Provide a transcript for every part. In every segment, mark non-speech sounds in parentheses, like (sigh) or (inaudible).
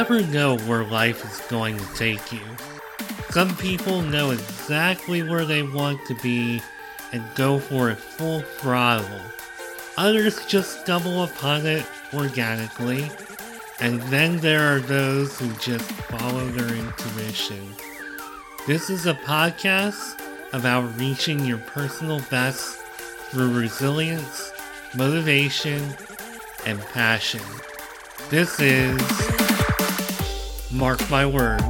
never know where life is going to take you. Some people know exactly where they want to be and go for it full throttle. Others just stumble upon it organically. And then there are those who just follow their intuition. This is a podcast about reaching your personal best through resilience, motivation, and passion. This is Mark My Words.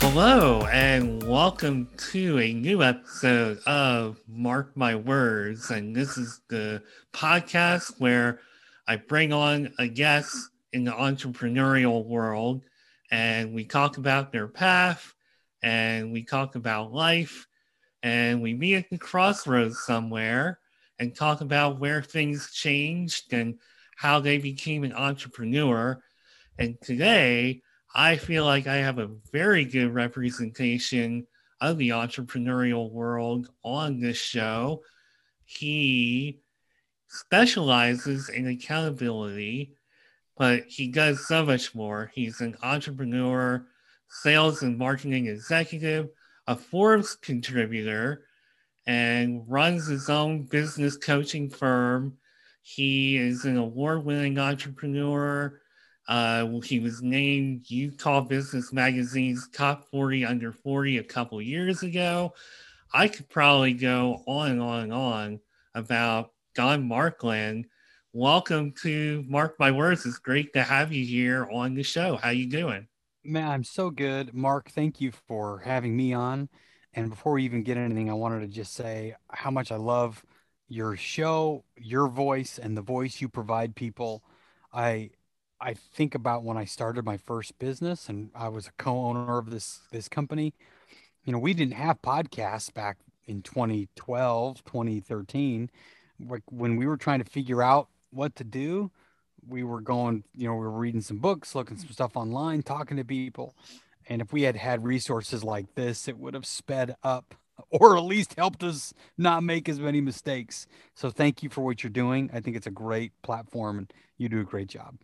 Hello, and welcome to a new episode of Mark My Words. And this is the podcast where I bring on a guest in the entrepreneurial world and we talk about their path and we talk about life and we meet at the crossroads somewhere and talk about where things changed and how they became an entrepreneur. And today, I feel like I have a very good representation of the entrepreneurial world on this show. He specializes in accountability, but he does so much more. He's an entrepreneur, sales and marketing executive, a Forbes contributor, and runs his own business coaching firm. He is an award winning entrepreneur uh, he was named Utah Business Magazine's top 40 under 40 a couple years ago. I could probably go on and on and on about Don Markland. Welcome to Mark My Words. It's great to have you here on the show. How you doing? Man, I'm so good. Mark, thank you for having me on. And before we even get anything, I wanted to just say how much I love your show, your voice, and the voice you provide people. I I think about when I started my first business and I was a co-owner of this this company. You know, we didn't have podcasts back in 2012, 2013. Like when we were trying to figure out what to do, we were going, you know, we were reading some books, looking some stuff online, talking to people. And if we had had resources like this, it would have sped up (laughs) or at least helped us not make as many mistakes. So thank you for what you're doing. I think it's a great platform and you do a great job.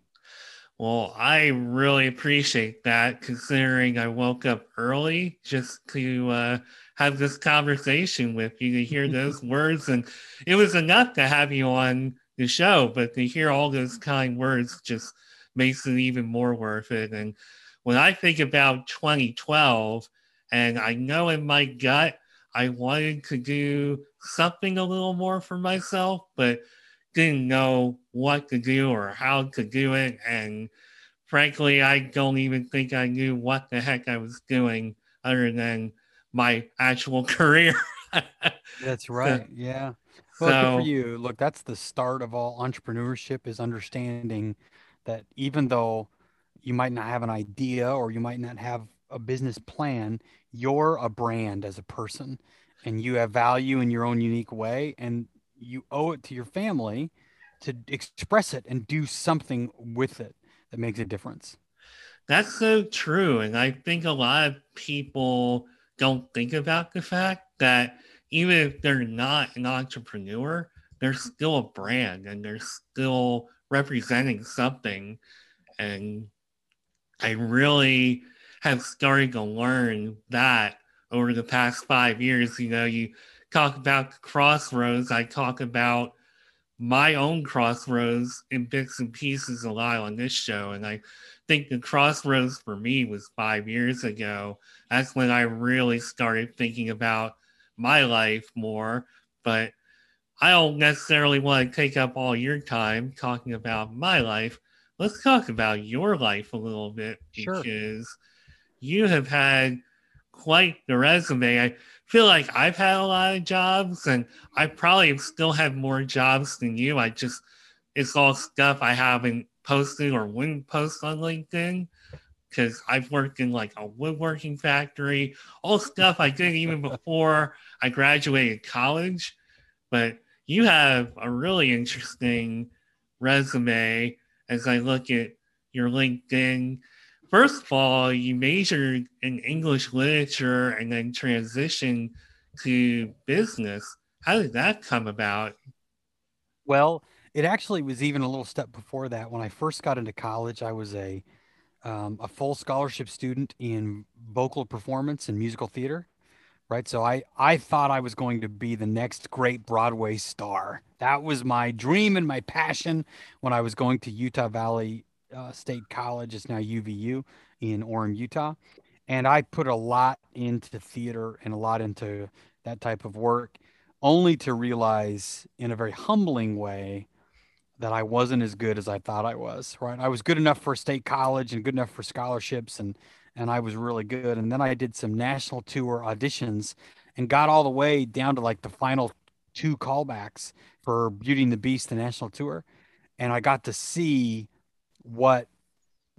Well, I really appreciate that considering I woke up early just to uh, have this conversation with you to hear (laughs) those words. And it was enough to have you on the show, but to hear all those kind words just makes it even more worth it. And when I think about 2012, and I know in my gut, I wanted to do something a little more for myself, but didn't know what to do or how to do it. And frankly, I don't even think I knew what the heck I was doing other than my actual (laughs) career. that's right. So, yeah. Well, so, for you. Look, that's the start of all entrepreneurship is understanding that even though you might not have an idea or you might not have a business plan, you're a brand as a person and you have value in your own unique way. And you owe it to your family to express it and do something with it that makes a difference. That's so true. And I think a lot of people don't think about the fact that even if they're not an entrepreneur, they're uh-huh. still a brand and they're still representing something. And I really have started to learn that over the past five years. You know, you talk about crossroads, I talk about my own crossroads in bits and pieces a lot on this show. And I think the crossroads for me was five years ago. That's when I really started thinking about my life more. But I don't necessarily want to take up all your time talking about my life. Let's talk about your life a little bit because sure. you have had quite the resume. I feel like I've had a lot of jobs and I probably still have more jobs than you. I just, it's all stuff I haven't posted or wouldn't post on LinkedIn because I've worked in like a woodworking factory, all stuff I did even before I graduated college. But you have a really interesting resume as I look at your LinkedIn. first of all, you majored in English literature and then transitioned to business. How did that come about? Well, it actually was even a little step before that. When I first got into college, I was a um, a full scholarship student in vocal performance and musical theater. Right, so I I thought I was going to be the next great Broadway star. That was my dream and my passion when I was going to Utah Valley uh, State College. It's now UVU in Orem, Utah, and I put a lot into theater and a lot into that type of work, only to realize in a very humbling way that I wasn't as good as I thought I was. Right, I was good enough for state college and good enough for scholarships, and and I was really good. And then I did some national tour auditions and got all the way down to like the final two callbacks for Beauty and the Beast, the national tour, and I got to see what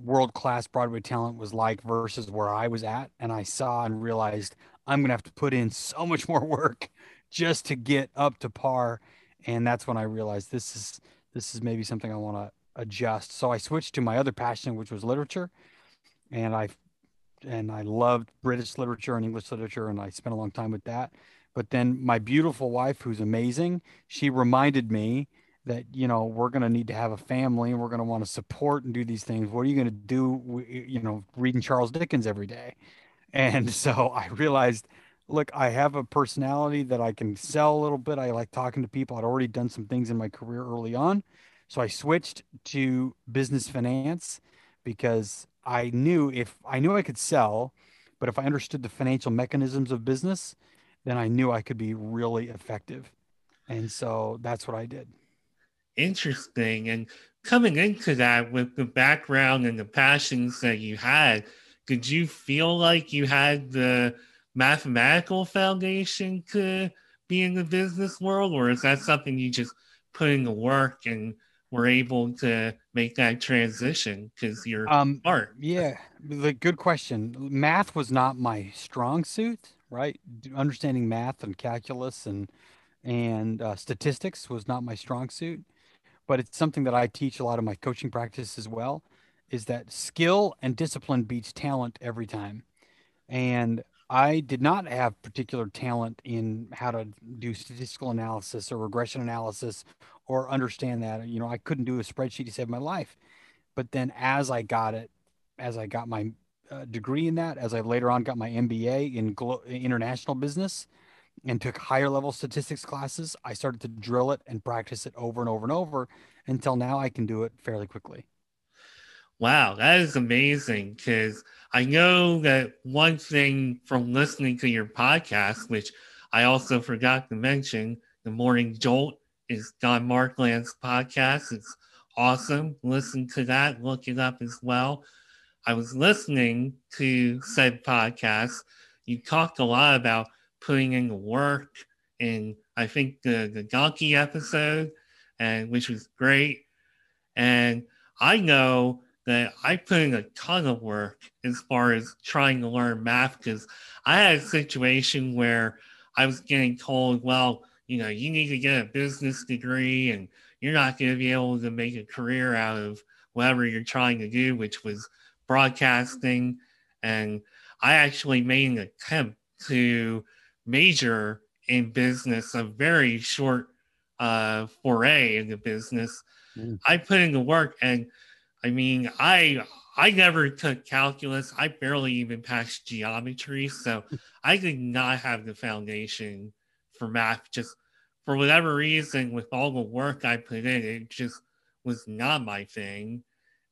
world class Broadway talent was like versus where I was at. And I saw and realized I'm to have to put in so much (laughs) more work just to get up to par. And that's when I realized this is this is maybe something I want to adjust. So I switched to my other passion, which was literature, and I and I loved British literature and English literature, and I spent a long time with that. But then my beautiful wife, who's amazing, she reminded me that you know we're going to need to have a family and we're going to want to support and do these things what are you going to do you know reading charles dickens every day and (laughs) so i realized look i have a personality that i can sell a little bit. I like talking to people. I'd already done some things in my career early on. So i switched to business finance because i knew if i knew i could sell but if i understood the financial mechanisms of business then i knew i could be really effective. And so that's what i did. Interesting. And coming into that with the background and the passions that you had, did you feel like you had the mathematical foundation to be in the business world, or is that something you just put in the work and were able to make that transition because you're um, smart? Yeah, the good question. Math was not my strong suit, right? Understanding math and calculus and and uh, statistics was not my strong suit but it's something that I teach a lot of my coaching practice as well is that skill and discipline beats talent every time. And I did not have particular talent in how to do statistical analysis or regression analysis or understand that. You know, I couldn't do a spreadsheet to save my life. But then as I got it, as I got my uh, degree in that, as I later on got my MBA in glo- international business, and took higher level statistics classes, I started to drill it and practice it over and over and over until now I can do it fairly quickly. Wow, that is amazing because I know that one thing from listening to your podcast, which I also forgot to mention, the Morning Jolt is Don Markland's podcast. It's awesome. Listen to that, look it up as well. I was listening to said podcast. You talked a lot about putting in the work in I think the the donkey episode, and which was great. And I know that I put in a ton of work as far as trying to learn math because I had a situation where I was getting told, well, you know, you need to get a business degree and you're not going to be able to make a career out of whatever you're trying to do, which was broadcasting. And I actually made an attempt to major in business, a very short uh, foray into business. Mm. I put in the work, and I mean, I I never took calculus. I barely even passed geometry, so (laughs) I did not have the foundation for math. Just for whatever reason, with all the work I put in, it just was not my thing,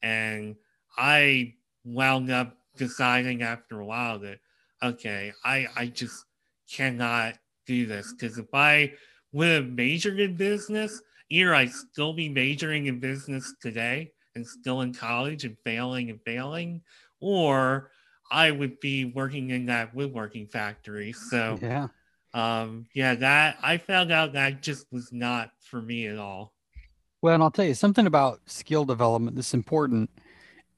and I wound up deciding after a while that okay, I I just cannot do this because if I would have majored in business, either I'd still be majoring in business today and still in college and failing and failing, or I would be working in that woodworking factory. So, yeah, um, yeah, that I found out that just was not for me at all. Well, and I'll tell you something about skill development that's important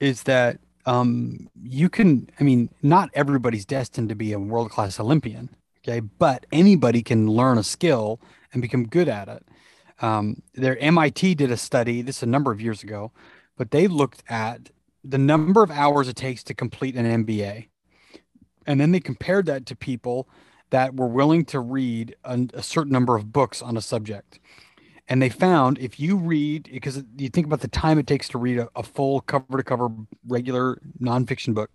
is that um, you can, I mean, not everybody's destined to be a world class Olympian. Okay. But anybody can learn a skill and become good at it. Um, their MIT did a study, this is a number of years ago, but they looked at the number of hours it takes to complete an MBA. And then they compared that to people that were willing to read a, a certain number of books on a subject. And they found if you read, because you think about the time it takes to read a, a full cover to cover regular nonfiction book,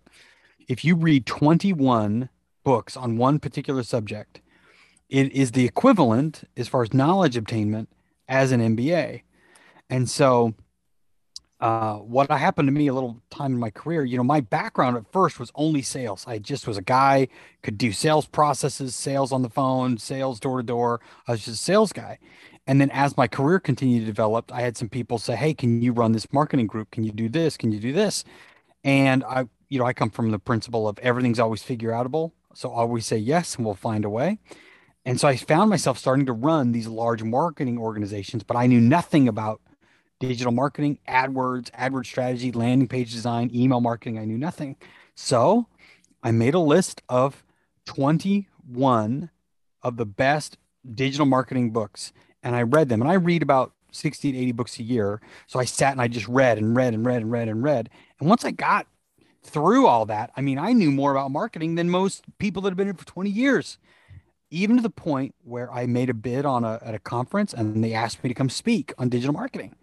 if you read 21 books on one particular subject, it is the equivalent as far as knowledge obtainment as an MBA. And so uh, what happened to me a little time in my career, you know, my background at first was only sales. I just was a guy, could do sales processes, sales on the phone, sales door to door. I was just a sales guy. And then as my career continued to develop, I had some people say, Hey, can you run this marketing group? Can you do this? Can you do this? And I, you know, I come from the principle of everything's always figure outable. So I always say yes, and we'll find a way. And so I found myself starting to run these large marketing organizations, but I knew nothing about digital marketing, AdWords, AdWords strategy, landing page design, email marketing. I knew nothing. So I made a list of 21 of the best digital marketing books and I read them. And I read about 60 to 80 books a year. So I sat and I just read and read and read and read and read. And once I got through all that, I mean, I knew more about marketing than most people that have been in for 20 years, even to the point where I made a bid on a, at a conference and they asked me to come speak on digital marketing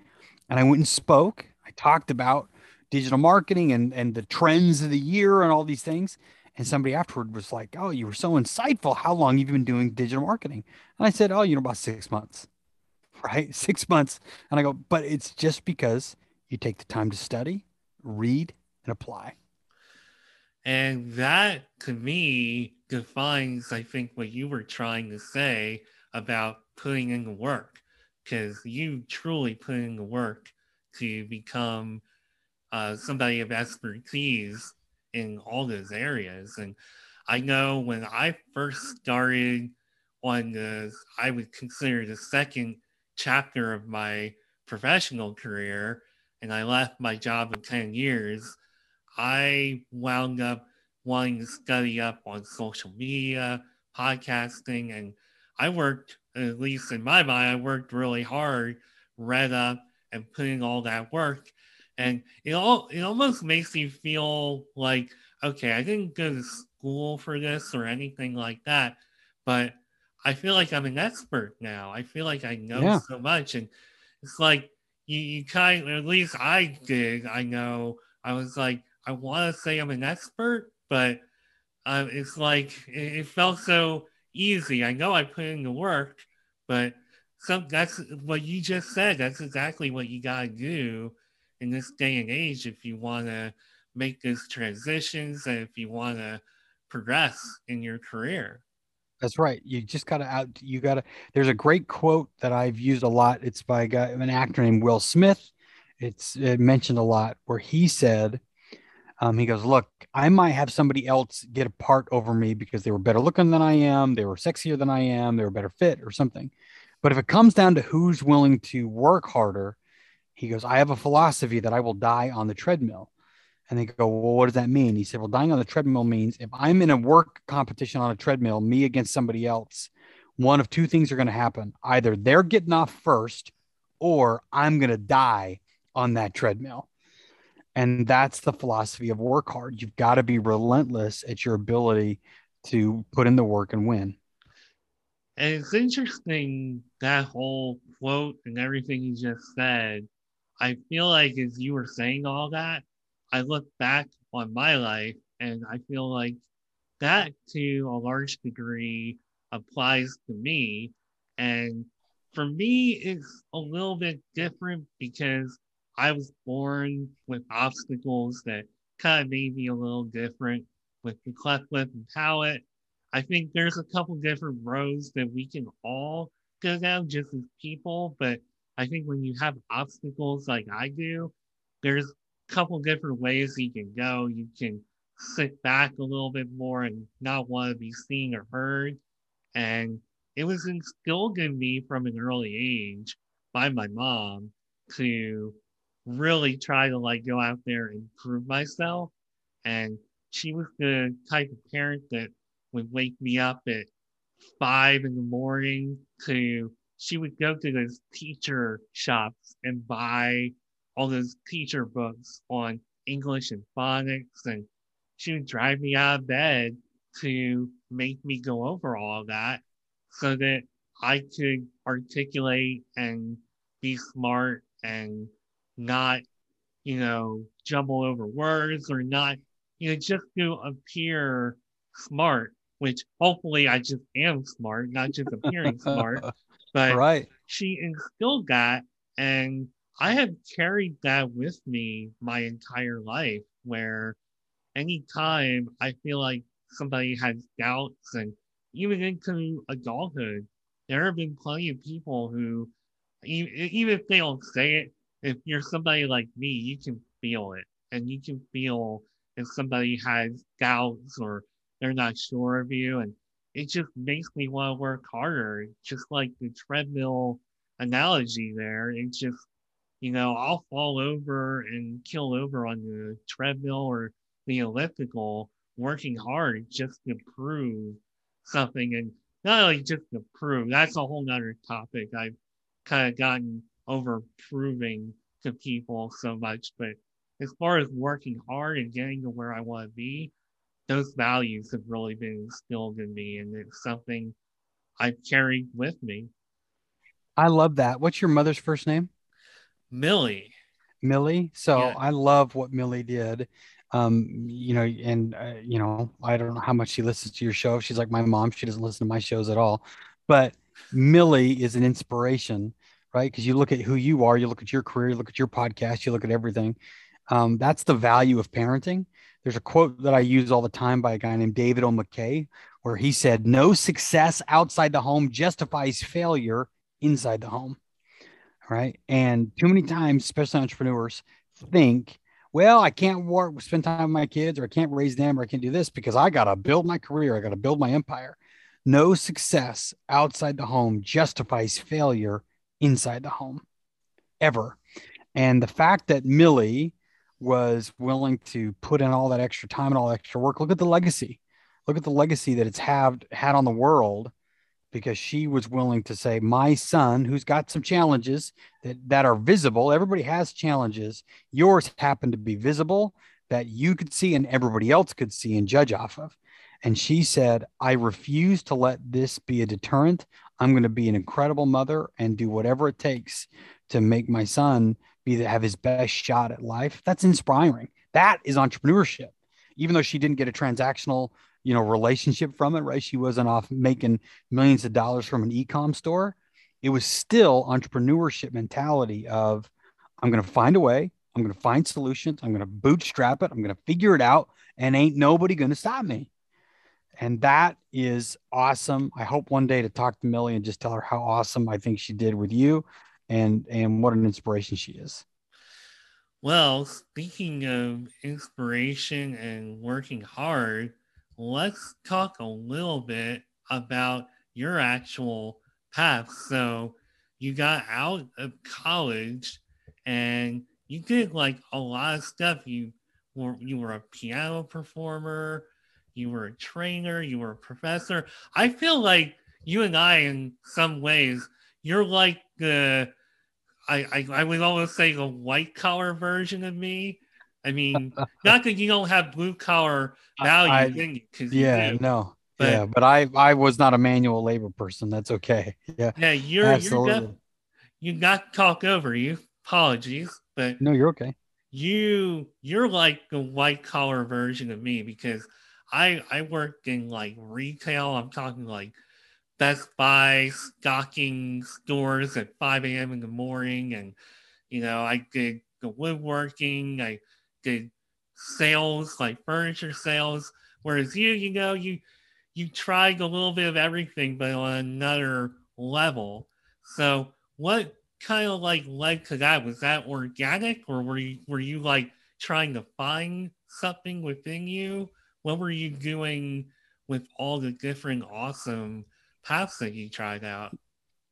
and I went and spoke. I talked about digital marketing and and the trends of the year and all these things. And somebody afterward was like, "Oh, you were so insightful. How long have you been doing digital marketing?" And I said, "Oh, you know, about six months." (laughs) Right, six months. And I go, "But it's just because you take the time to study, read, and apply." And that, to me, defines, I think, what you were trying to say about putting in the work because you truly put in the work to become uh, somebody of expertise in all those areas. And I know when I first started on the, I would consider the second chapter of my professional career, and I left my job in 10 years, I wound up wanting to study up on social media, podcasting, and I worked at least in my mind, I worked really hard, read up, and put in all that work. And it all it almost makes you feel like, okay, I didn't go to school for this or anything like that, but I feel like I'm an expert now. I feel like I know yeah. so much. And it's like you, you kind of, at least I did, I know, I was like, I want to say I'm an expert, but uh, it's like it, it felt so easy. I know I put in the work, but some that's what you just said. That's exactly what you gotta do in this day and age if you want to make those transitions and if you want to progress in your career. That's right. You just gotta out. You gotta. There's a great quote that I've used a lot. It's by a guy, an actor named Will Smith. It's it mentioned a lot where he said, um, he goes, Look, I might have somebody else get a part over me because they were better looking than I am, they were sexier than I am, they were better fit or something. But if it comes down to who's willing to work harder, he goes, I have a philosophy that I will die on the treadmill. And they go, Well, what does that mean? He said, Well, dying on the treadmill means if I'm in a work competition on a treadmill, me against somebody else, one of two things are going to happen. Either they're getting off first or I'm going to die on that treadmill. And that's the philosophy of work hard. You've got to be relentless at your ability to put in the work and win. And it's interesting that whole quote and everything you just said. I feel like as you were saying all that, I look back on my life and I feel like that to a large degree applies to me. And for me, it's a little bit different because I was born with obstacles that kind of made me a little different with the cleft lip and palate. I think there's a couple different roads that we can all go down just as people, but I think when you have obstacles like I do, there's a couple different ways you can go. You can sit back a little bit more and not want to be seen or heard. And it was instilled in me from an early age by my mom to really try to like go out there and prove myself. And she was the type of parent that would wake me up at five in the morning to she would go to those teacher shops and buy all those teacher books on English and phonics, and she would drive me out of bed to make me go over all of that so that I could articulate and be smart and not, you know, jumble over words or not, you know, just to appear smart, which hopefully I just am smart, not just appearing smart. (laughs) But right. she instilled that and I have carried that with me my entire life where anytime I feel like somebody has doubts and even into adulthood, there have been plenty of people who, even if they don't say it, if you're somebody like me, you can feel it. And you can feel if somebody has doubts or they're not sure of you. And it just makes me want to work harder. Just like the treadmill analogy there. It just, you know, I'll fall over and kill over on the treadmill or the elliptical working hard just to prove something and not only just to prove that's a whole nother topic i've kind of gotten over proving to people so much but as far as working hard and getting to where i want to be those values have really been instilled in me and it's something i've carried with me. I love that. What's your mother's first name? Millie. Millie? So yeah. i love what millie did. Um, you know, and uh, you know, I don't know how much she listens to your show. She's like my mom; she doesn't listen to my shows at all. But Millie is an inspiration, right? Because you look at who you are, you look at your career, you look at your podcast, you look at everything. Um, that's the value of parenting. There's a quote that I use all the time by a guy named David O. McKay, where he said, "No success outside the home justifies failure inside the home." Right, and too many times, especially entrepreneurs, think well, I can't work, spend time with my kids, or I can't raise them, or I can't do this because I got to build my career. I got to build my empire. No success outside the home justifies failure inside the home ever. And the fact that Millie was willing to put in all that extra time and all that extra work, look at the legacy. Look at the legacy that it's had had on the world because she was willing to say, My son, who's got some challenges that, that are visible, everybody has challenges. Yours happened to be visible that you could see and everybody else could see and judge off of. And she said, I refuse to let this be a deterrent. I'm going to be an incredible mother and do whatever it takes to make my son be to have his best shot at life. That's inspiring. That is entrepreneurship. Even though she didn't get a transactional you know relationship from it right? She wasn't off making millions of dollars from an e-com store. It was still entrepreneurship mentality of i'm going to find a way. I'm going to find solutions. I'm going to bootstrap it. I'm going to figure it out. And ain't nobody going to stop me and that is awesome i hope one day to talk to millie and just tell her how awesome i think she did with you and and what an inspiration she is well speaking of inspiration and working hard let's talk a little bit about your actual path. So you got out of college and you did like a lot of stuff. You were you were a piano performer, you were a trainer, you were a professor. I feel like you and I in some ways, you're like the I, I, I would almost say the white collar version of me I mean, (laughs) not that you don't have blue collar value, because yeah, no, but, yeah, but I I was not a manual labor person. That's okay. (laughs) Yeah, yeah, you're Absolutely. you're def- you got talk over you. Apologies, but no, you're okay. You you're like the white collar version of me because I I worked in like retail. I'm talking like Best Buy stocking stores at 5 a.m. in the morning, and you know I did the woodworking. I did sales, like furniture sales. Whereas you, you know, you you tried a little bit of everything, but on another level. So what kind of like led to that? Was that organic or were you were you like trying to find something within you? What were you doing with all the different awesome paths that you tried out?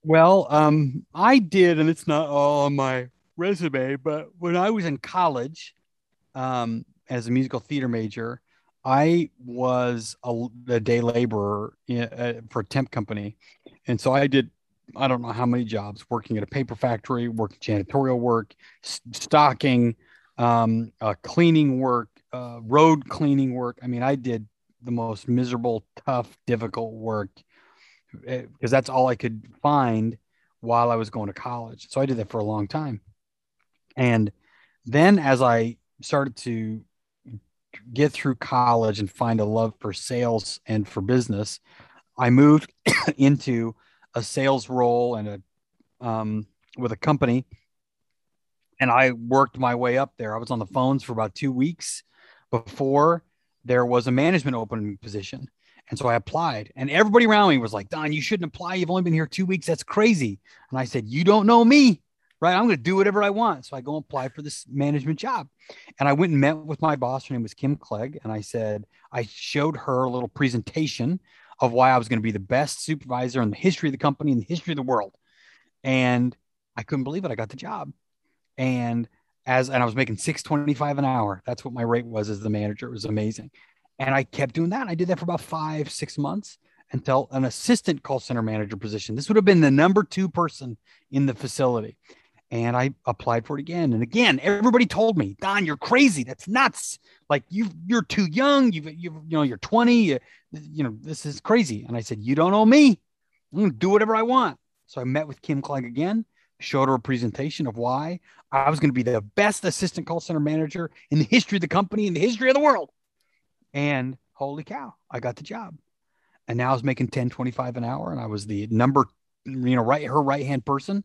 Well, um, I did, and it's not all on my resume, but when I was in college, um, as a musical theater major, I was a, a day laborer in, uh, for a temp company, and so I did I don't know how many jobs working at a paper factory, working janitorial work, stocking, um, uh, cleaning work, uh, road cleaning work. I mean, I did the most miserable, tough, difficult work because eh, that's all I could find while I was going to college. So I did that for a long time. And then as I started to get through college and find a love for sales and for business, I moved (coughs) into a sales role and a um, with a company, and I worked my way up there. I was on the phones for about two weeks before there was a management opening position, and so I applied. And everybody around me was like, "Don, you shouldn't apply. You've only been here two weeks. That's crazy." And I said, "You don't know me." Right, I'm going to do whatever I want. So I go apply for this management job. And I went and met with my boss. Her name was Kim Clegg. And I said, I showed her a little presentation of why I was going to be the best supervisor in the history of the company, in the history of the world. And I couldn't believe it. I got the job. And as and I was making 625 an hour. That's what my rate was as the manager. It was amazing. And I kept doing that. I did that for about five, six months until an assistant call center manager position. This would have been the number two person in the facility. And I applied for it again and again. Everybody told me, Don, you're crazy. That's nuts. Like you, you're too young. You've, you you know, you're 20. You, you know, this is crazy. And I said, you don't owe me. I'm going to do whatever I want. So I met with Kim Clegg again, showed her a presentation of why I was going to be the best assistant call center manager in the history of the company, in the history of the world. And holy cow, I got the job. And now I was making 10, 25 an hour. And I was the number, you know, right, her right hand person.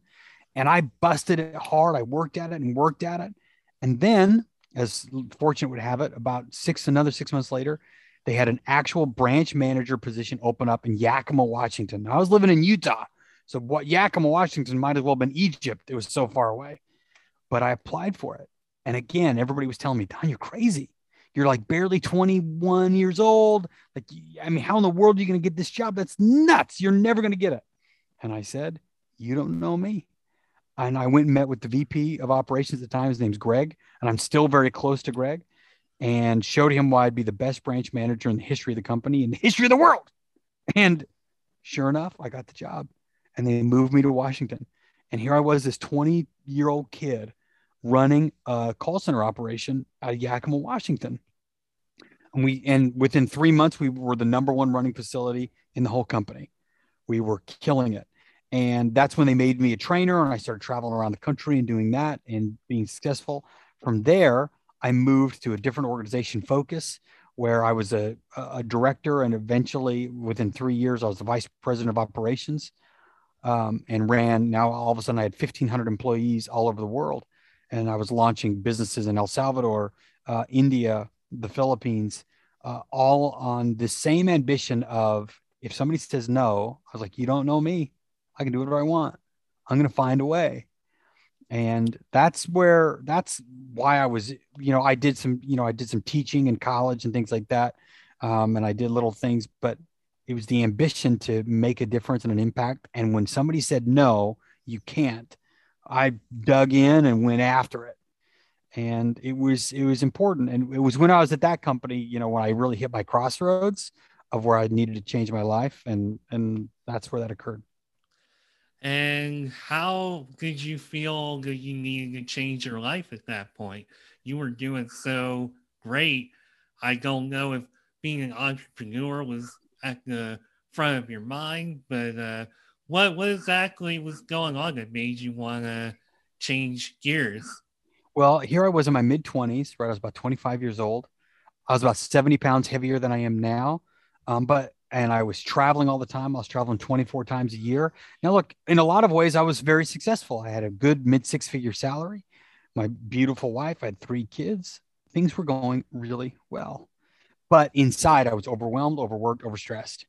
And I busted it hard. I worked at it and worked at it. And then, as fortunate would have it, about six, another six months later, they had an actual branch manager position open up in Yakima, Washington. I was living in Utah. So what Yakima, Washington might as well have been Egypt. It was so far away. But I applied for it. And again, everybody was telling me, Don, you're crazy. You're like barely 21 years old. Like, I mean, how in the world are you going to get this job? That's nuts. You're never going to get it. And I said, You don't know me. And I went and met with the VP of operations at the time. His name's Greg. And I'm still very close to Greg and showed him why I'd be the best branch manager in the history of the company, in the history of the world. And sure enough, I got the job and they moved me to Washington. And here I was, this 20 year old kid running a call center operation out of Yakima, Washington. And we, and within three months, we were the number one running facility in the whole company. We were killing it. And that's when they made me a trainer and I started traveling around the country and doing that and being successful. From there, I moved to a different organization focus where I was a, a director and eventually within three years, I was the vice president of operations um, and ran. Now all of a sudden, I had 1,500 employees all over the world, and I was launching businesses in El Salvador, uh, India, the Philippines, uh, all on the same ambition of if somebody says no, I was like, you don't know me. I can do whatever I want. I'm going to find a way. And that's where that's why I was, you know, I did some, you know, I did some teaching in college and things like that. Um, and I did little things, but it was the ambition to make a difference and an impact. And when somebody said no, you can't, I dug in and went after it. And it was it was important. And it was when I was at that company, you know, when I really hit my crossroads of where I needed to change my life. And and that's where that occurred. And how did you feel that you needed to change your life at that point? You were doing so great. I don't know if being an entrepreneur was at the front of your mind, but uh, what what exactly was going on that made you want to change gears? Well, here I was in my mid twenties, right? I was about twenty five years old. I was about seventy pounds heavier than I am now, um, but and I was traveling all the time. I was traveling twenty four times a year. Now, look, in a lot of ways, I was very successful. I had a good mid six figure salary. My beautiful wife. I had three kids. Things were going really well but inside I was overwhelmed, overworked, overstressed,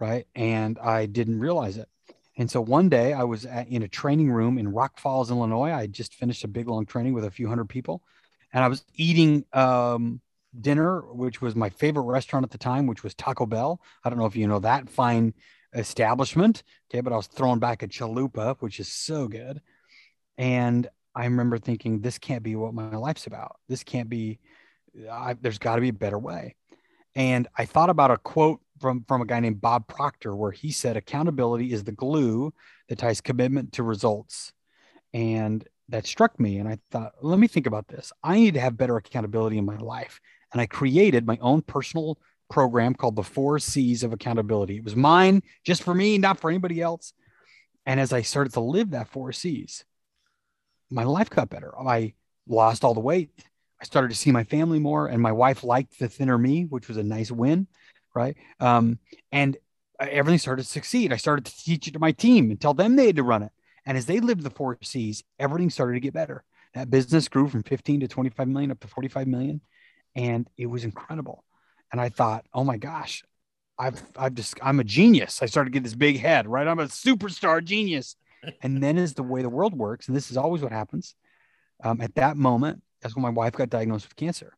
right? And I didn't realize it. And so one day I was at, in a training room in Rock Falls, Illinois. I just finished a big long training with a few hundred people, and I was eating um, dinner, which was my favorite restaurant at the time, which was Taco Bell. I don't know if you know that fine establishment, okay, but I was throwing back a chalupa, which is so good. And I remember thinking, this can't be what my life's about. This can't be. I, there's got to be a better way. And I thought about a quote from, from a guy named Bob Proctor where he said, accountability is the glue that ties commitment to results. And that struck me. And I thought, let me think about this. I need to have better accountability in my life. And I created my own personal program called the Four C's of Accountability. It was mine, just for me, not for anybody else. And as I started to live that four C's, my life got better. I lost all the weight. I started to see my family more, and my wife liked the thinner me, which was a nice win, right? Um, and everything started to succeed. I started to teach it to my team and tell them they had to run it. And as they lived the four C's, everything started to get better. That business grew from 15 to 25 million up to 45 million. And it was incredible. And I thought, oh my gosh, I've I've just I'm a genius. I started to get this big head, right? I'm a superstar genius. (laughs) and then is the way the world works, and this is always what happens. Um, at that moment, that's when my wife got diagnosed with cancer.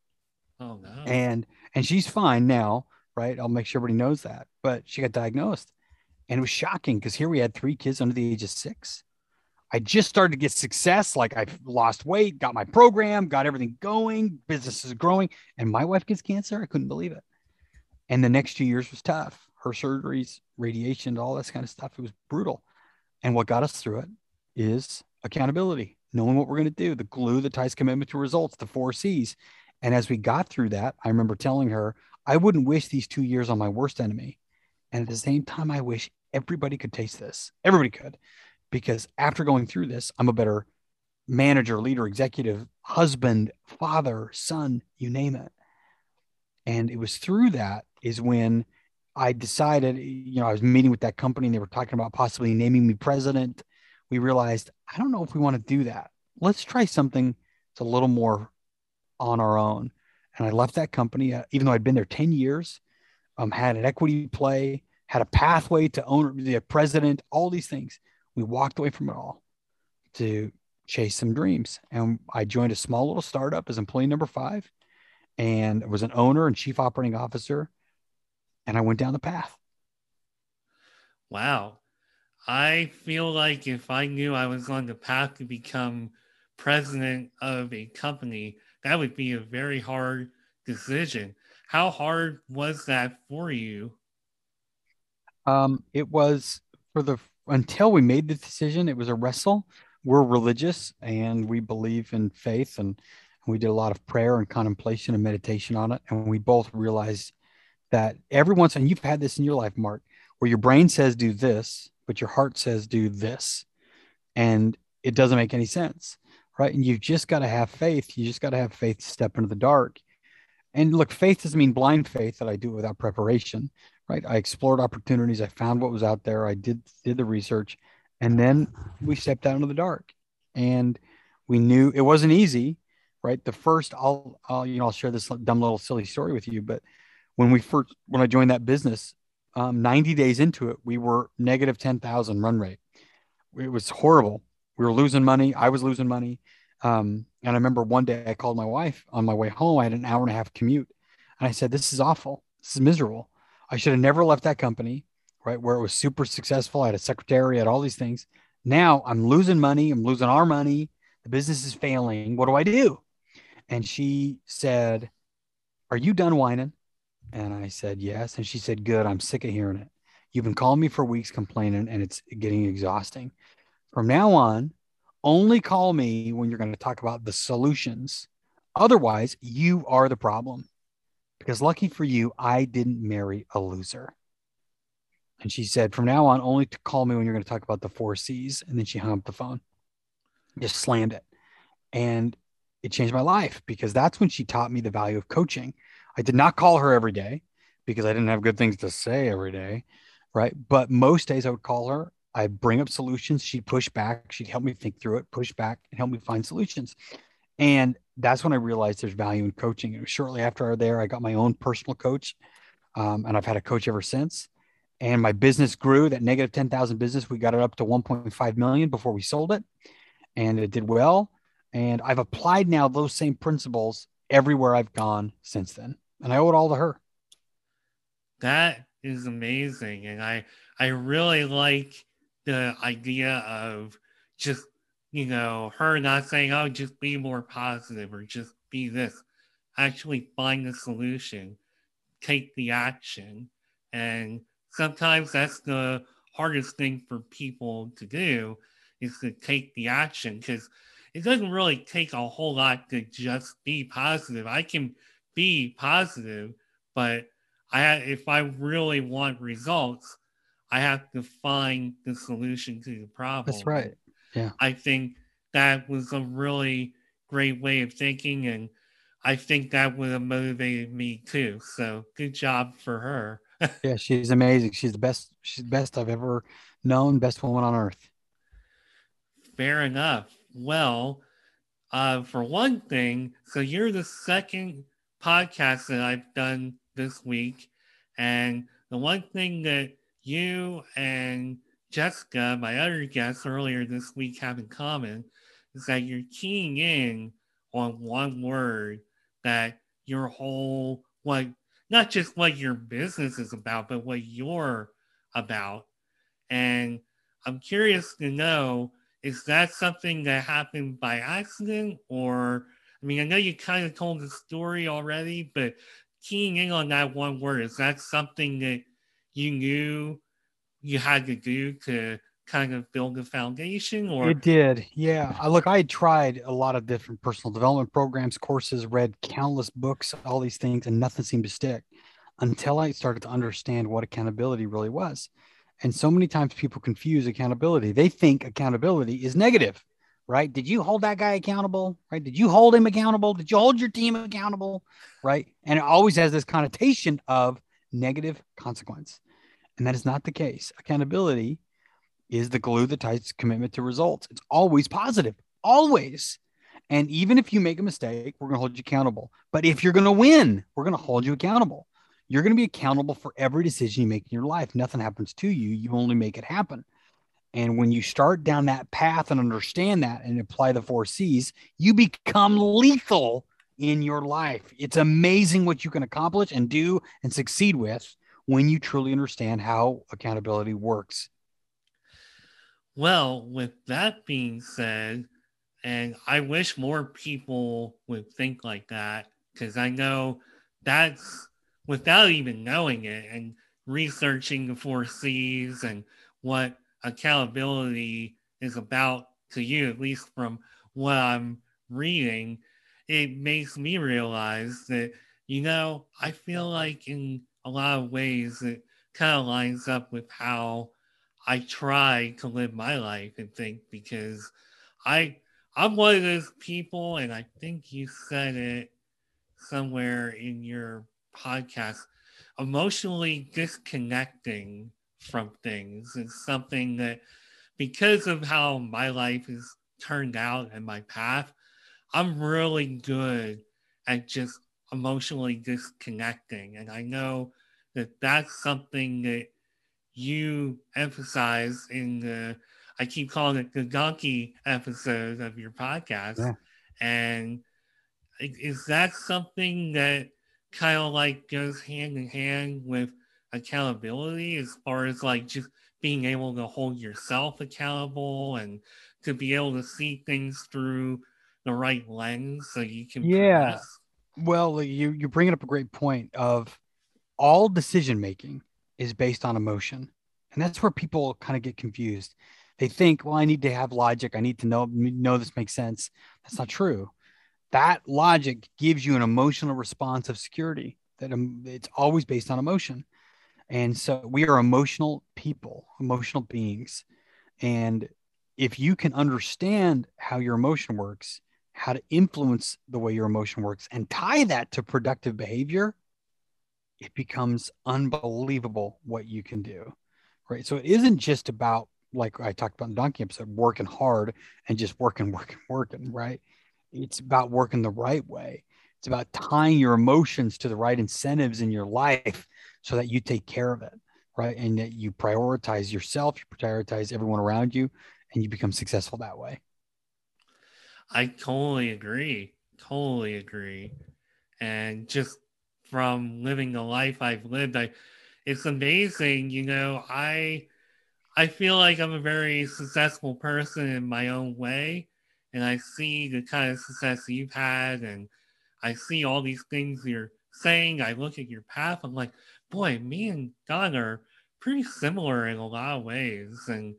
Oh no. And and she's fine now, right? I'll make sure everybody knows that. But she got diagnosed. And it was shocking because here we had three kids under the age of six. I just started to get success. Like I lost weight, got my program, got everything going, business is growing, and my wife gets cancer. I couldn't believe it. And the next two years was tough. Her surgeries, radiation, all this kind of stuff. It was brutal. And what got us through it is accountability, knowing what we're going to do, the glue that ties commitment to results, the four C's. And as we got through that, I remember telling her, I wouldn't wish these two years on my worst enemy. And at the same time, I wish everybody could taste this. Everybody could, because after going through this, I'm a better manager, leader, executive, husband, father, son, you name it. And it was through that is when I decided, you know, I was meeting with that company and they were talking about possibly naming me president. We realized, I don't know if we want to do that. Let's try something that's a little more on our own. And I left that company, uh, even though I'd been there 10 years, um, had an equity play, had a pathway to owner, the president, all these things. We walked away from it all to chase some dreams. And I joined a small little startup as employee number five and was an owner and chief operating officer and I went down the path. Wow. I feel like if I knew I was on the path to become president of a company, that would be a very hard decision. How hard was that for you? Um, it was for the until we made the decision, it was a wrestle. We're religious and we believe in faith and we did a lot of prayer and contemplation and meditation on it. And we both realized that every once and you've had this in your life, Mark, where your brain says do this, but your heart says do this, and it doesn't make any sense, right? And you've just got to have faith. You just got to have faith to step into the dark. And look, faith doesn't mean blind faith that I do it without preparation, right? I explored opportunities. I found what was out there. I did did the research, and then we stepped out into the dark, and we knew it wasn't easy, right? The first, I'll, I'll you know, I'll share this dumb little silly story with you, but when we first when I joined that business, um, 90 days into it, we were negative 10,000 run rate. It was horrible. We were losing money. I was losing money. Um, and I remember one day I called my wife on my way home. I had an hour and a half commute. And I said, This is awful. This is miserable. I should have never left that company, right? Where it was super successful. I had a secretary, I had all these things. Now I'm losing money. I'm losing our money. The business is failing. What do I do? And she said, Are you done whining? And I said, Yes. And she said, Good. I'm sick of hearing it. You've been calling me for weeks complaining, and it's getting exhausting. From now on, only call me when you're going to talk about the solutions. Otherwise, you are the problem. Because lucky for you, I didn't marry a loser. And she said, From now on, only to call me when you're going to talk about the four C's. And then she hung up the phone, just slammed it. And it changed my life because that's when she taught me the value of coaching. I did not call her every day because I didn't have good things to say every day. Right. But most days I would call her. I'd bring up solutions. She'd push back. She'd help me think through it, push back, and help me find solutions. And that's when I realized there's value in coaching. Was shortly after I was there, I got my own personal coach. Um, and I've had a coach ever since. And my business grew that negative 10,000 business. We got it up to 1.5 million before we sold it. And it did well. And I've applied now those same principles everywhere I've gone since then and I owe it all to her. That is amazing, and I I really like the idea of just you know her not saying oh just be more positive or just be this actually find the solution take the action and sometimes that's the hardest thing for people to do is to take the action because it doesn't really take a whole lot to just be positive. I can be positive, but I if I really want results, I have to find the solution to the problem. That's right. Yeah. I think that was a really great way of thinking and I think that would have motivated me too. So good job for her. (laughs) yeah, she's amazing. She's the best. She's the best I've ever known. Best woman on earth. Fair enough. Well, uh, for one thing, so you're the second podcast that I've done this week, and the one thing that you and Jessica, my other guest earlier this week, have in common is that you're keying in on one word that your whole what not just what your business is about, but what you're about. And I'm curious to know is that something that happened by accident or I mean I know you kind of told the story already, but keying in on that one word, is that something that you knew you had to do to kind of build a foundation or? It did. Yeah. Look i had tried a lot of different personal development programs courses read countless books all these things and nothing seemed to stick until i started to understand what accountability really was. And so many times people confuse accountability. They think accountability is negative right did you hold that guy accountable right did you hold him accountable did you hold your team accountable right and it always has this connotation of negative consequence and that is not the case accountability is the glue that ties commitment to results. It's always positive, always. And even if you make a mistake, we're going to hold you accountable. But if you're going to win, we're going to hold you accountable. You're going to be accountable for every decision you make in your life. Nothing happens to you, you only make it happen. And when you start down that path and understand that and apply the four C's, you become lethal in your life. It's amazing what you can accomplish and do and succeed with when you truly understand how accountability works. Well, with that being said, and I wish more people would think like that because I know that's without even knowing it and researching the four C's and what accountability is about to you, at least from what I'm reading, it makes me realize that, you know, I feel like in a lot of ways it kind of lines up with how I try to live my life and think because I I'm one of those people, and I think you said it somewhere in your podcast. Emotionally disconnecting from things is something that, because of how my life has turned out and my path, I'm really good at just emotionally disconnecting. And I know that that's something that you emphasize in the I keep calling it the donkey episode of your podcast. Yeah. And is that something that kind of like goes hand in hand with accountability as far as like just being able to hold yourself accountable and to be able to see things through the right lens so you can yeah progress? well you you're bringing up a great point of all decision making is based on emotion. And that's where people kind of get confused. They think, well, I need to have logic. I need to know, know this makes sense. That's not true. That logic gives you an emotional response of security that um, it's always based on emotion. And so we are emotional people, emotional beings. And if you can understand how your emotion works, how to influence the way your emotion works, and tie that to productive behavior, it becomes unbelievable what you can do. Right. So it isn't just about, like I talked about in the donkey episode, working hard and just working, (laughs) working, working. Right. It's about working the right way. It's about tying your emotions to the right incentives in your life so that you take care of it. Right. And that you prioritize yourself, you prioritize everyone around you, and you become successful that way. I totally agree. Totally agree. And just from living the life I've lived. I, it's amazing, you know. I, I feel like I'm a very successful person in my own way, and I see the kind of success you've had, and I see all these things you're saying. I look at your path. I'm like, boy, me and Don are pretty similar in a lot of ways, and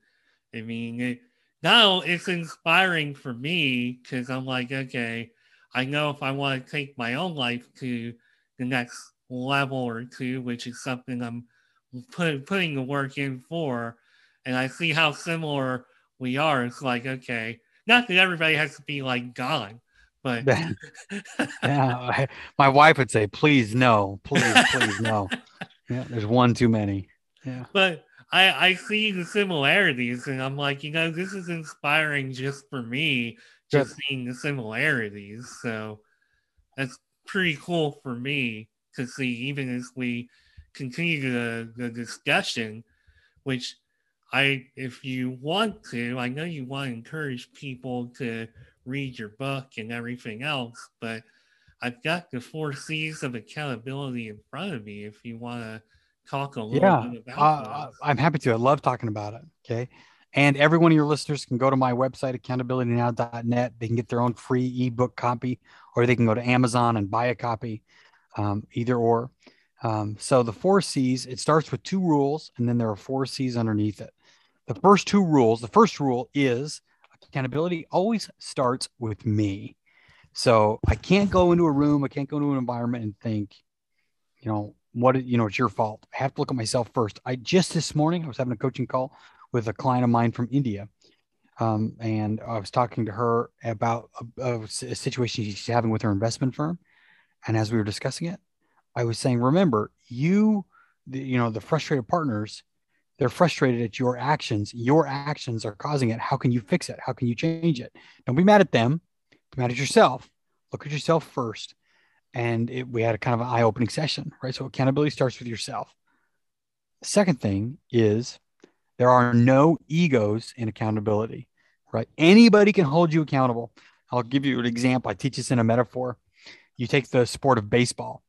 I mean, it, now it's inspiring for me because I'm like, okay, I know if I want to take my own life to the next level or two, which is something I'm put, putting the work in for, and I see how similar we are. It's like, okay, not that everybody has to be like Don, but yeah, my wife would say, please no, please, please no. (laughs) Yeah, there's one too many. Yeah. But I, I see the similarities and I'm like, you know, this is inspiring just for me, just Good. seeing the similarities. So that's pretty cool for me to see, even as we continue the, the discussion, which I, if you want to, I know you want to encourage people to read your book and everything else, but I've got the four C's of accountability in front of me if you want to talk a little yeah, bit about uh, I'm happy to. I love talking about it. Okay. And every one of your listeners can go to my website, accountabilitynow.net. They can get their own free ebook copy, or they can go to Amazon and buy a copy, um, either or. Um, so the four C's, it starts with two rules, and then there are four C's underneath it. The first two rules, the first rule is accountability always starts with me. So I can't go into a room, I can't go into an environment and think, you know, what you know, it's your fault. I have to look at myself first. I just this morning I was having a coaching call with a client of mine from India. Um, and I was talking to her about a, a, situation she's having with her investment firm. And as we were discussing it, I was saying, remember, you, the, you know, the frustrated partners, they're frustrated at your actions. Your actions are causing it. How can you fix it? How can you change it? Don't be mad at them. Be mad at yourself. Look at yourself first and it, we had a kind of an eye-opening session right so accountability starts with yourself second thing is there are no egos in accountability right anybody can hold you accountable i'll give you an example i teach this in a metaphor you take the sport of baseball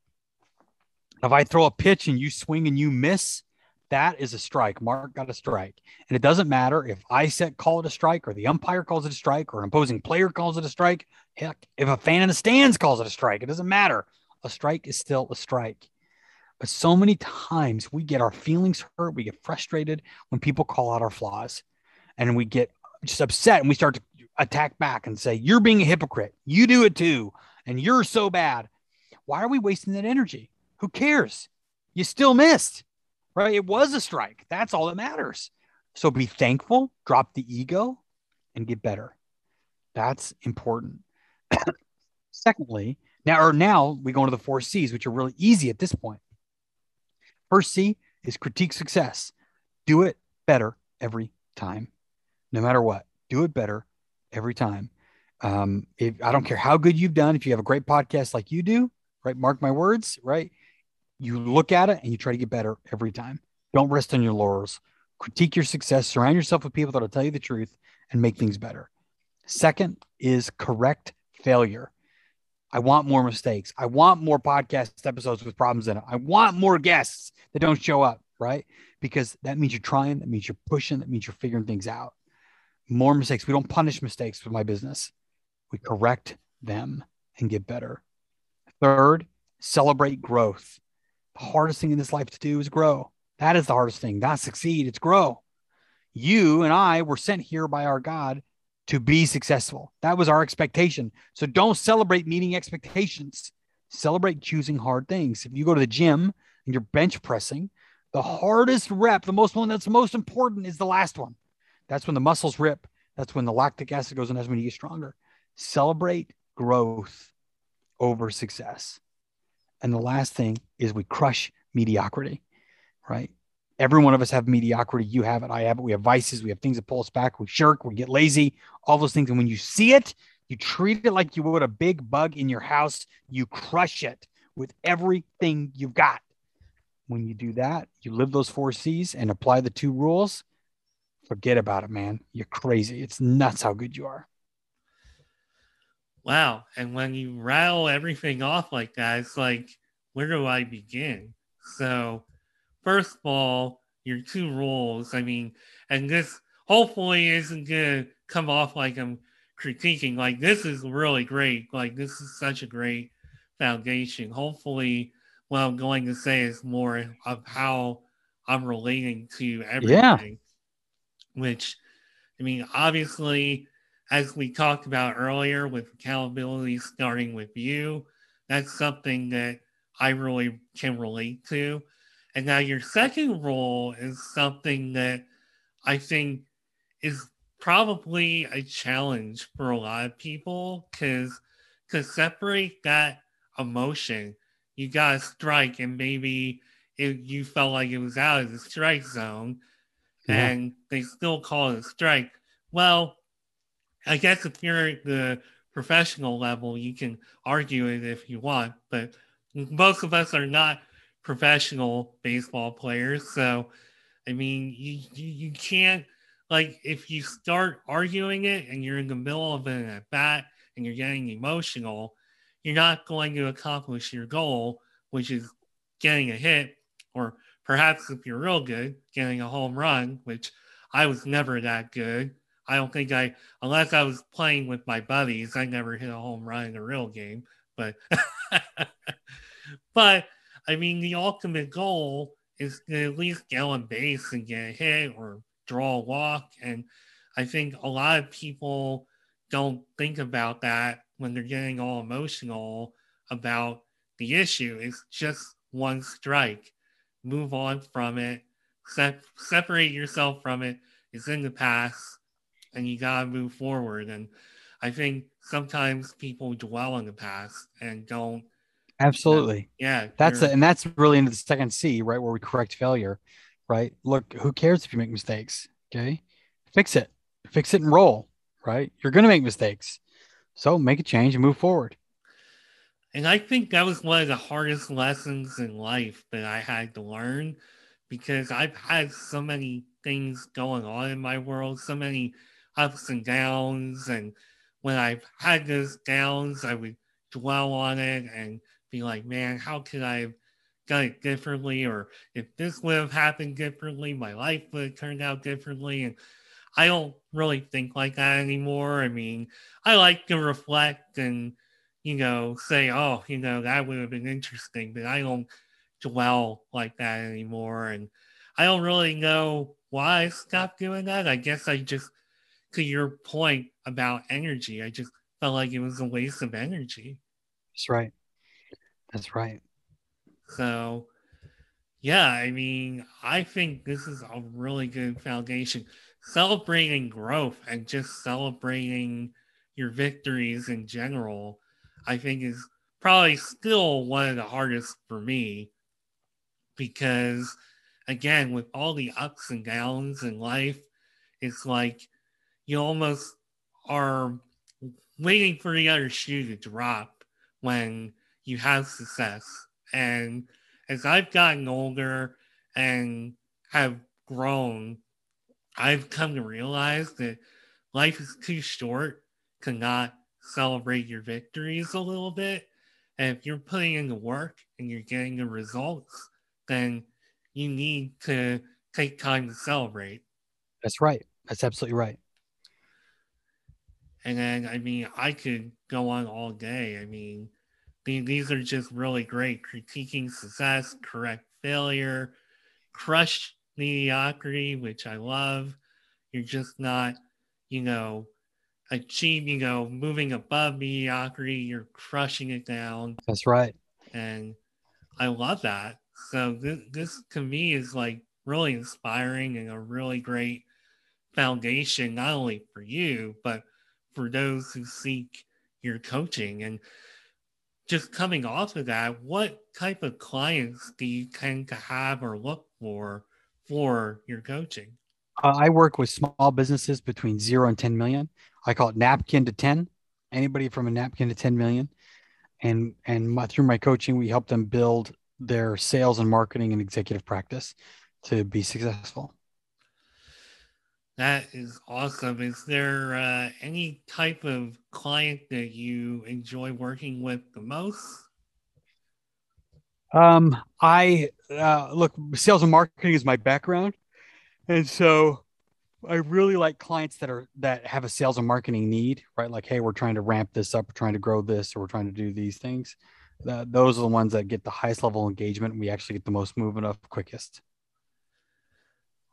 if i throw a pitch and you swing and you miss that is a strike. Mark got a strike. And it doesn't matter if I set call it a strike or the umpire calls it a strike or an opposing player calls it a strike. Heck, if a fan in the stands calls it a strike, it doesn't matter. A strike is still a strike. But so many times we get our feelings hurt, we get frustrated when people call out our flaws, and we get just upset and we start to attack back and say, You're being a hypocrite. You do it too. And you're so bad. Why are we wasting that energy? Who cares? You still missed right? It was a strike. That's all that matters. So be thankful, drop the ego, and get better. That's important. (coughs) Secondly, now or now we go into the four C's, which are really easy at this point. First C is critique success. Do it better every time, no matter what. Do it better every time. Um, if I don't care how good you've done, if you have a great podcast like you do, right? Mark my words, right? You look at it and you try to get better every time. Don't rest on your laurels. Critique your success. Surround yourself with people that will tell you the truth and make things better. Second is correct failure. I want more mistakes. I want more podcast episodes with problems in it. I want more guests that don't show up, right? Because that means you're trying, that means you're pushing, that means you're figuring things out. More mistakes. We don't punish mistakes with my business, we correct them and get better. Third, celebrate growth hardest thing in this life to do is grow. That is the hardest thing, not succeed, it's grow. You and I were sent here by our God to be successful. That was our expectation. So don't celebrate meeting expectations. Celebrate choosing hard things. If you go to the gym and you're bench pressing, the hardest rep, the most one that's most important is the last one. That's when the muscles rip. That's when the lactic acid goes in. That's when you get stronger. Celebrate growth over success. And the last thing is we crush mediocrity, right? Every one of us have mediocrity. You have it. I have it. We have vices. We have things that pull us back. We shirk. We get lazy. All those things. And when you see it, you treat it like you would a big bug in your house. You crush it with everything you've got. When you do that, you live those four C's and apply the two rules. Forget about it, man. You're crazy. It's nuts how good you are. Wow. And when you rattle everything off like that, it's like, where do I begin? So, first of all, your two rules. I mean, and this hopefully isn't going to come off like I'm critiquing. Like, this is really great. Like, this is such a great foundation. Hopefully, what I'm going to say is more of how I'm relating to everything, yeah. which I mean, obviously, as we talked about earlier with accountability starting with you, that's something that I really can relate to. And now your second role is something that I think is probably a challenge for a lot of people because to separate that emotion, you got a strike and maybe it, you felt like it was out of the strike zone yeah. and they still call it a strike. Well, I guess if you're at the professional level, you can argue it if you want, but most of us are not professional baseball players. So, I mean, you, you, you can't, like, if you start arguing it and you're in the middle of an at bat and you're getting emotional, you're not going to accomplish your goal, which is getting a hit, or perhaps if you're real good, getting a home run, which I was never that good. I don't think I, unless I was playing with my buddies, I never hit a home run in a real game. But, (laughs) but I mean, the ultimate goal is to at least get on base and get a hit or draw a walk. And I think a lot of people don't think about that when they're getting all emotional about the issue. It's just one strike. Move on from it. Se- separate yourself from it. It's in the past and you got to move forward. And I think sometimes people dwell in the past and don't. Absolutely. yeah. That's it. And that's really into the second C, right? Where we correct failure, right? Look, who cares if you make mistakes? Okay. Fix it, fix it and roll, right? You're going to make mistakes. So make a change and move forward. And I think that was one of the hardest lessons in life that I had to learn because I've had so many things going on in my world, so many ups and downs. And when I've had those downs, I would dwell on it and be like, man, how could I have done it differently? Or if this would have happened differently, my life would have turned out differently. And I don't really think like that anymore. I mean, I like to reflect and, you know, say, oh, you know, that would have been interesting, but I don't dwell like that anymore. And I don't really know why I stopped doing that. I guess I just to your point about energy, I just felt like it was a waste of energy. That's right. That's right. So, yeah, I mean, I think this is a really good foundation. Celebrating growth and just celebrating your victories in general, I think is probably still one of the hardest for me because, again, with all the ups and downs in life, it's like you almost are waiting for the other shoe to drop when you have success. And as I've gotten older and have grown, I've come to realize that life is too short to not celebrate your victories a little bit. And if you're putting in the work and you're getting the results, then you need to take time to celebrate. That's right. That's absolutely right. And then, I mean, I could go on all day. I mean, these are just really great critiquing success, correct failure, crush mediocrity, which I love. You're just not, you know, achieving, you know, moving above mediocrity. You're crushing it down. That's right. And I love that. So this, this to me is like really inspiring and a really great foundation, not only for you, but for those who seek your coaching. And just coming off of that, what type of clients do you tend to have or look for for your coaching? Uh, I work with small businesses between zero and 10 million. I call it napkin to 10. Anybody from a napkin to 10 million. And and my, through my coaching, we help them build their sales and marketing and executive practice to be successful. That is awesome. Is there uh, any type of client that you enjoy working with the most? Um, I uh, look, sales and marketing is my background, and so I really like clients that are that have a sales and marketing need, right? Like, hey, we're trying to ramp this up, we're trying to grow this, or we're trying to do these things. That those are the ones that get the highest level engagement. We actually get the most movement up quickest.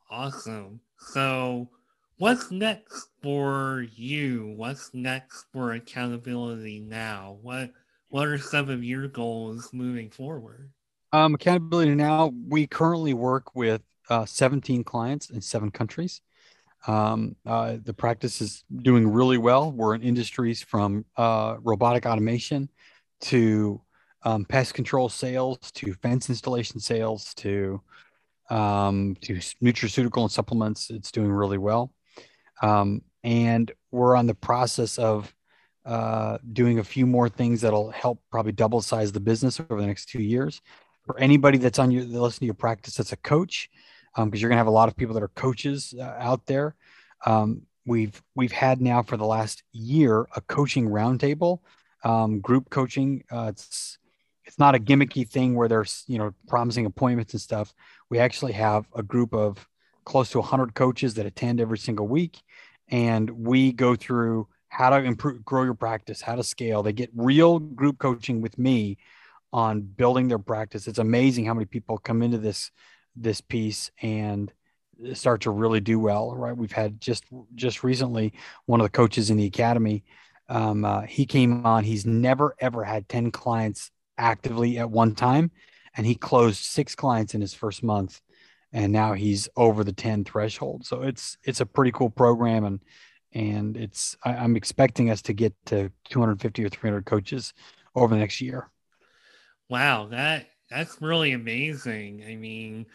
Awesome. So, what's next for you? What's next for accountability now? What what are some of your goals moving forward? Um, accountability now, we currently work with uh, 17 clients in seven countries. Um, uh, the practice is doing really well. We're in industries from uh, robotic automation to um, pest control sales to fence installation sales to um, to nutraceutical and supplements. It's doing really well. Um, and we're on the process of uh, doing a few more things that'll help probably double size the business over the next two years. For anybody that's on your listen to your practice that's a coach, because um, you're to have a lot of people that are coaches uh, out there. Um, we've we've had now for the last year a coaching roundtable, um, group coaching. Uh, it's it's not a gimmicky thing where there's you know promising appointments and stuff. We actually have a group of close to 100 coaches that attend every single week, and we go through how to improve, grow your practice, how to scale. They get real group coaching with me on building their practice. It's amazing how many people come into this this piece and start to really do well. Right? We've had just just recently one of the coaches in the academy. Um, uh, he came on. He's never ever had ten clients actively at one time, and he closed six clients in his first month, and now he's over the ten threshold. So it's it's a pretty cool program, and and it's I, I'm expecting us to get to 250 or 300 coaches over the next year. Wow, that that's really amazing. I mean,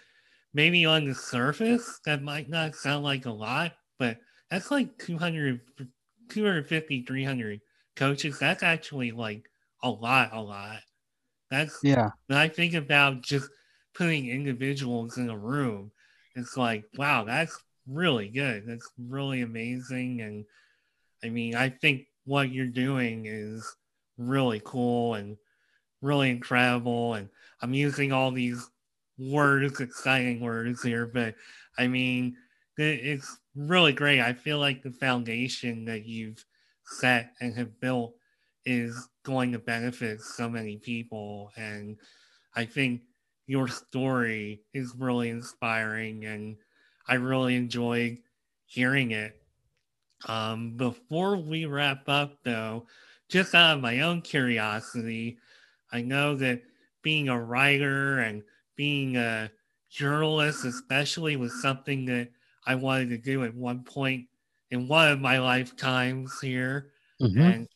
maybe on the surface that might not sound like a lot, but that's like 200 250 300 coaches. That's actually like a lot, a lot. That's yeah. When I think about just putting individuals in a room, it's like, wow, that's really good. That's really amazing. And I mean, I think what you're doing is really cool and really incredible. And I'm using all these words, exciting words here, but I mean, it's really great. I feel like the foundation that you've set and have built is going to benefit so many people. And I think your story is really inspiring and I really enjoyed hearing it. Um, before we wrap up, though, just out of my own curiosity, I know that being a writer and being a journalist, especially, was something that I wanted to do at one point in one of my lifetimes here. Mm-hmm. And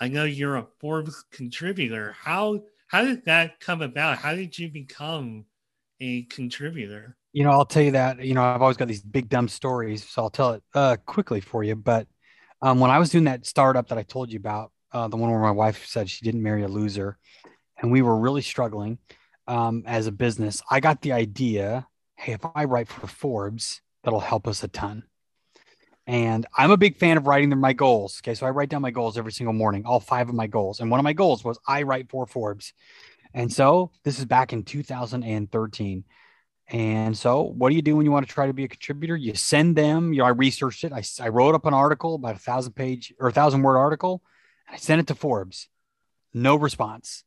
I know you're a Forbes contributor. How how did that come about? How did you become a contributor? You know, I'll tell you that. You know, I've always got these big dumb stories, so I'll tell it uh, quickly for you. But um, when I was doing that startup that I told you about, uh, the one where my wife said she didn't marry a loser, and we were really struggling um, as a business, I got the idea hey, if I write for Forbes, that'll help us a ton. And I'm a big fan of writing my goals. Okay. So I write down my goals every single morning, all five of my goals. And one of my goals was I write for Forbes. And so this is back in 2013. And so what do you do when you want to try to be a contributor? You send them, you know, I researched it. I, I wrote up an article, about a thousand page or a thousand word article. I sent it to Forbes. No response.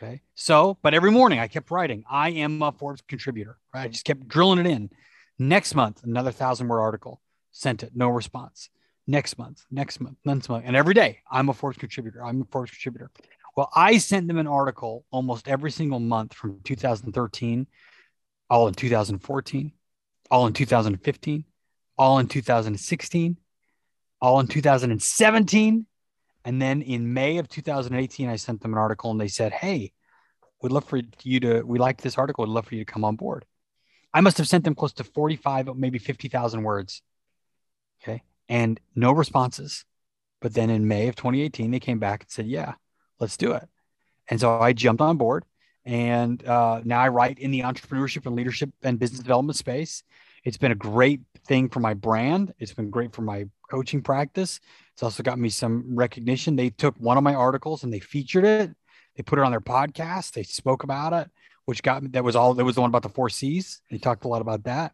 Okay. So, but every morning I kept writing, I am a Forbes contributor. Right. I just kept drilling it in. Next month, another thousand word article. Sent it. No response. Next month, next month, next month. And every day, I'm a Forbes contributor. I'm a Forbes contributor. Well, I sent them an article almost every single month from 2013, all in 2014, all in 2015, all in 2016, all in 2017 and then in May of 2018, I sent them an article and they said, Hey, we'd love for you to, we like this article. We'd love for you to come on board. I must have sent them close to 45, maybe 50,000 words. Okay. And no responses. But then in May of 2018, they came back and said, Yeah, let's do it. And so I jumped on board. And uh, now I write in the entrepreneurship and leadership and business development space. It's been a great thing for my brand. It's been great for my coaching practice. It's also got me some recognition. They took one of my articles and they featured it. They put it on their podcast. They spoke about it, which got me. That was all. That was the one about the four C's. They talked a lot about that,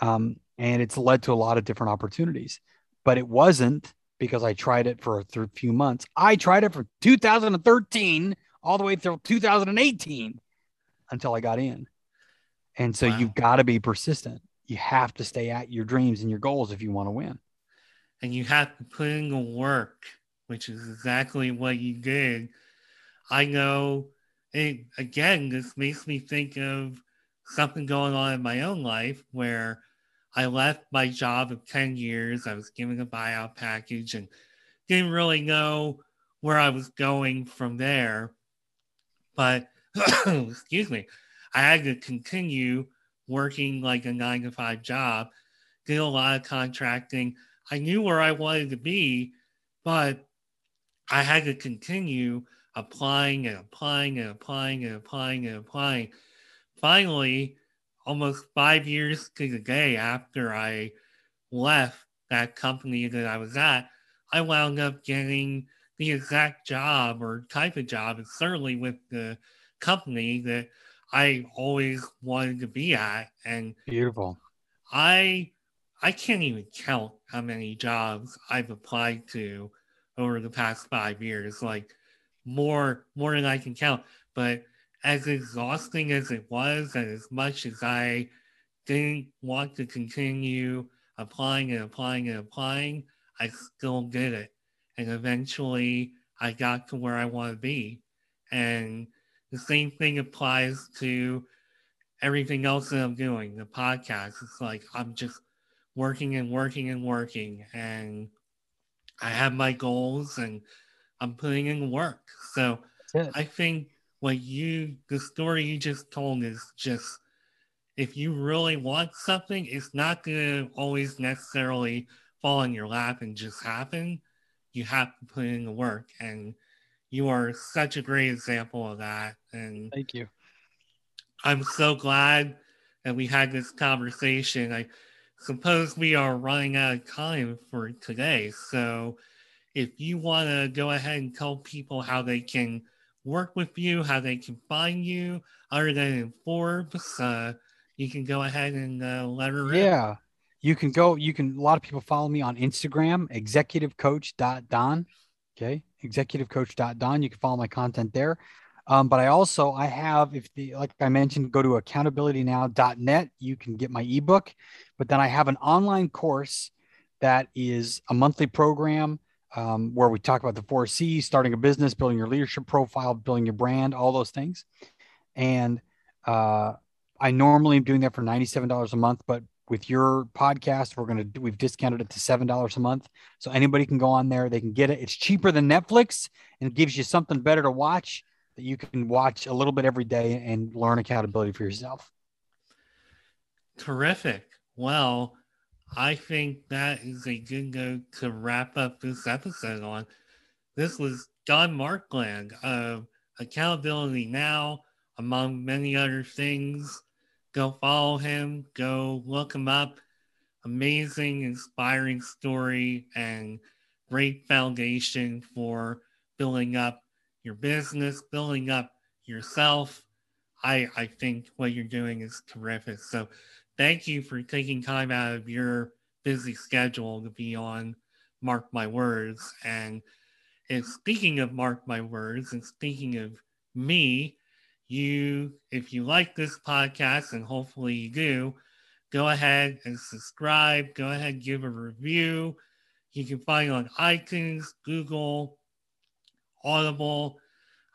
um, and it's led to a lot of different opportunities. But it wasn't because I tried it for a th- few months. I tried it from 2013 all the way through 2018 until I got in. And so wow. you've got to be persistent. you have to stay at your dreams and your goals if you want to win. And you have to put in the work, which is exactly what you did. I know it again, this makes me think of something going on in my own life where I left my job of 10 years. I was given a buyout package and didn't really know where I was going from there. But, (coughs) excuse me, I had to continue working like a nine to five job, did a lot of contracting. I knew where I wanted to be, but I had to continue applying and applying and applying and applying and applying. Finally, almost five years to the day after I left that company that I was at, I wound up getting the exact job or type of job, and certainly with the company that I always wanted to be at. And beautiful. I I can't even count how many jobs I've applied to over the past five years. Like more more than I can count. But as exhausting as it was, and as much as I didn't want to continue applying and applying and applying, I still did it. And eventually I got to where I want to be. And the same thing applies to everything else that I'm doing, the podcast. It's like I'm just working and working and working. And I have my goals and I'm putting in work. So I think what you the story you just told is just if you really want something, it's not gonna always necessarily fall in your lap and just happen. You have to put in the work and you are such a great example of that. And thank you. I'm so glad that we had this conversation. I suppose we are running out of time for today. So if you want to go ahead and tell people how they can work with you, how they can find you, other than Forbes, uh, you can go ahead and uh, let her Yeah. You can go, you can, a lot of people follow me on Instagram, executivecoach.don. Okay. Executivecoach.don. You can follow my content there. Um, but I also, I have, if the, like I mentioned, go to accountabilitynow.net. You can get my ebook, but then I have an online course that is a monthly program um, where we talk about the four C's, starting a business, building your leadership profile, building your brand, all those things. And uh, I normally am doing that for $97 a month, but with your podcast, we're going to, we've discounted it to $7 a month. So anybody can go on there, they can get it. It's cheaper than Netflix and gives you something better to watch that you can watch a little bit every day and learn accountability for yourself. Terrific. Well, I think that is a good note to wrap up this episode on. This was Don Markland of Accountability Now, among many other things. Go follow him, go look him up. Amazing, inspiring story and great foundation for building up your business, building up yourself. I, I think what you're doing is terrific. So thank you for taking time out of your busy schedule to be on Mark My Words. And, and speaking of Mark My Words and speaking of me, you, if you like this podcast, and hopefully you do, go ahead and subscribe. Go ahead give a review. You can find on iTunes, Google, Audible.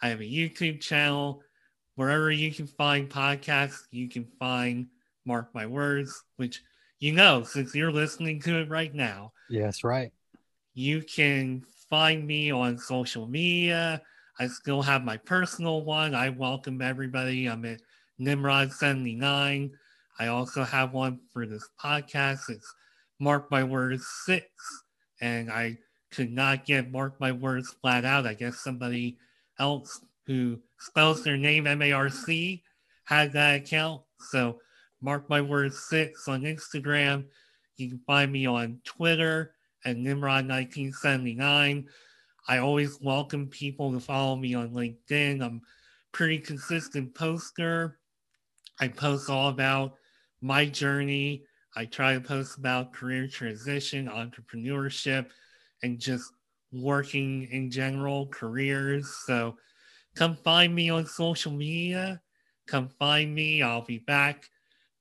I have a YouTube channel. Wherever you can find podcasts, you can find Mark My Words, which you know, since you're listening to it right now. Yes, right. You can find me on social media. I still have my personal one. I welcome everybody. I'm at Nimrod79. I also have one for this podcast. It's Mark My Words 6. And I could not get Mark My Words flat out. I guess somebody else who spells their name M A R C had that account. So Mark My Words 6 on Instagram. You can find me on Twitter at Nimrod1979. I always welcome people to follow me on LinkedIn. I'm pretty consistent poster. I post all about my journey. I try to post about career transition, entrepreneurship, and just working in general, careers. So come find me on social media. Come find me. I'll be back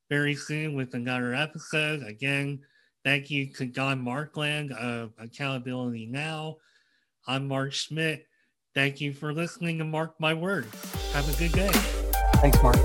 very soon with another episode. Again, thank you to Don Markland of Accountability Now. I'm Mark Schmidt. Thank you for listening to Mark My Words. Have a good day. Thanks, Mark.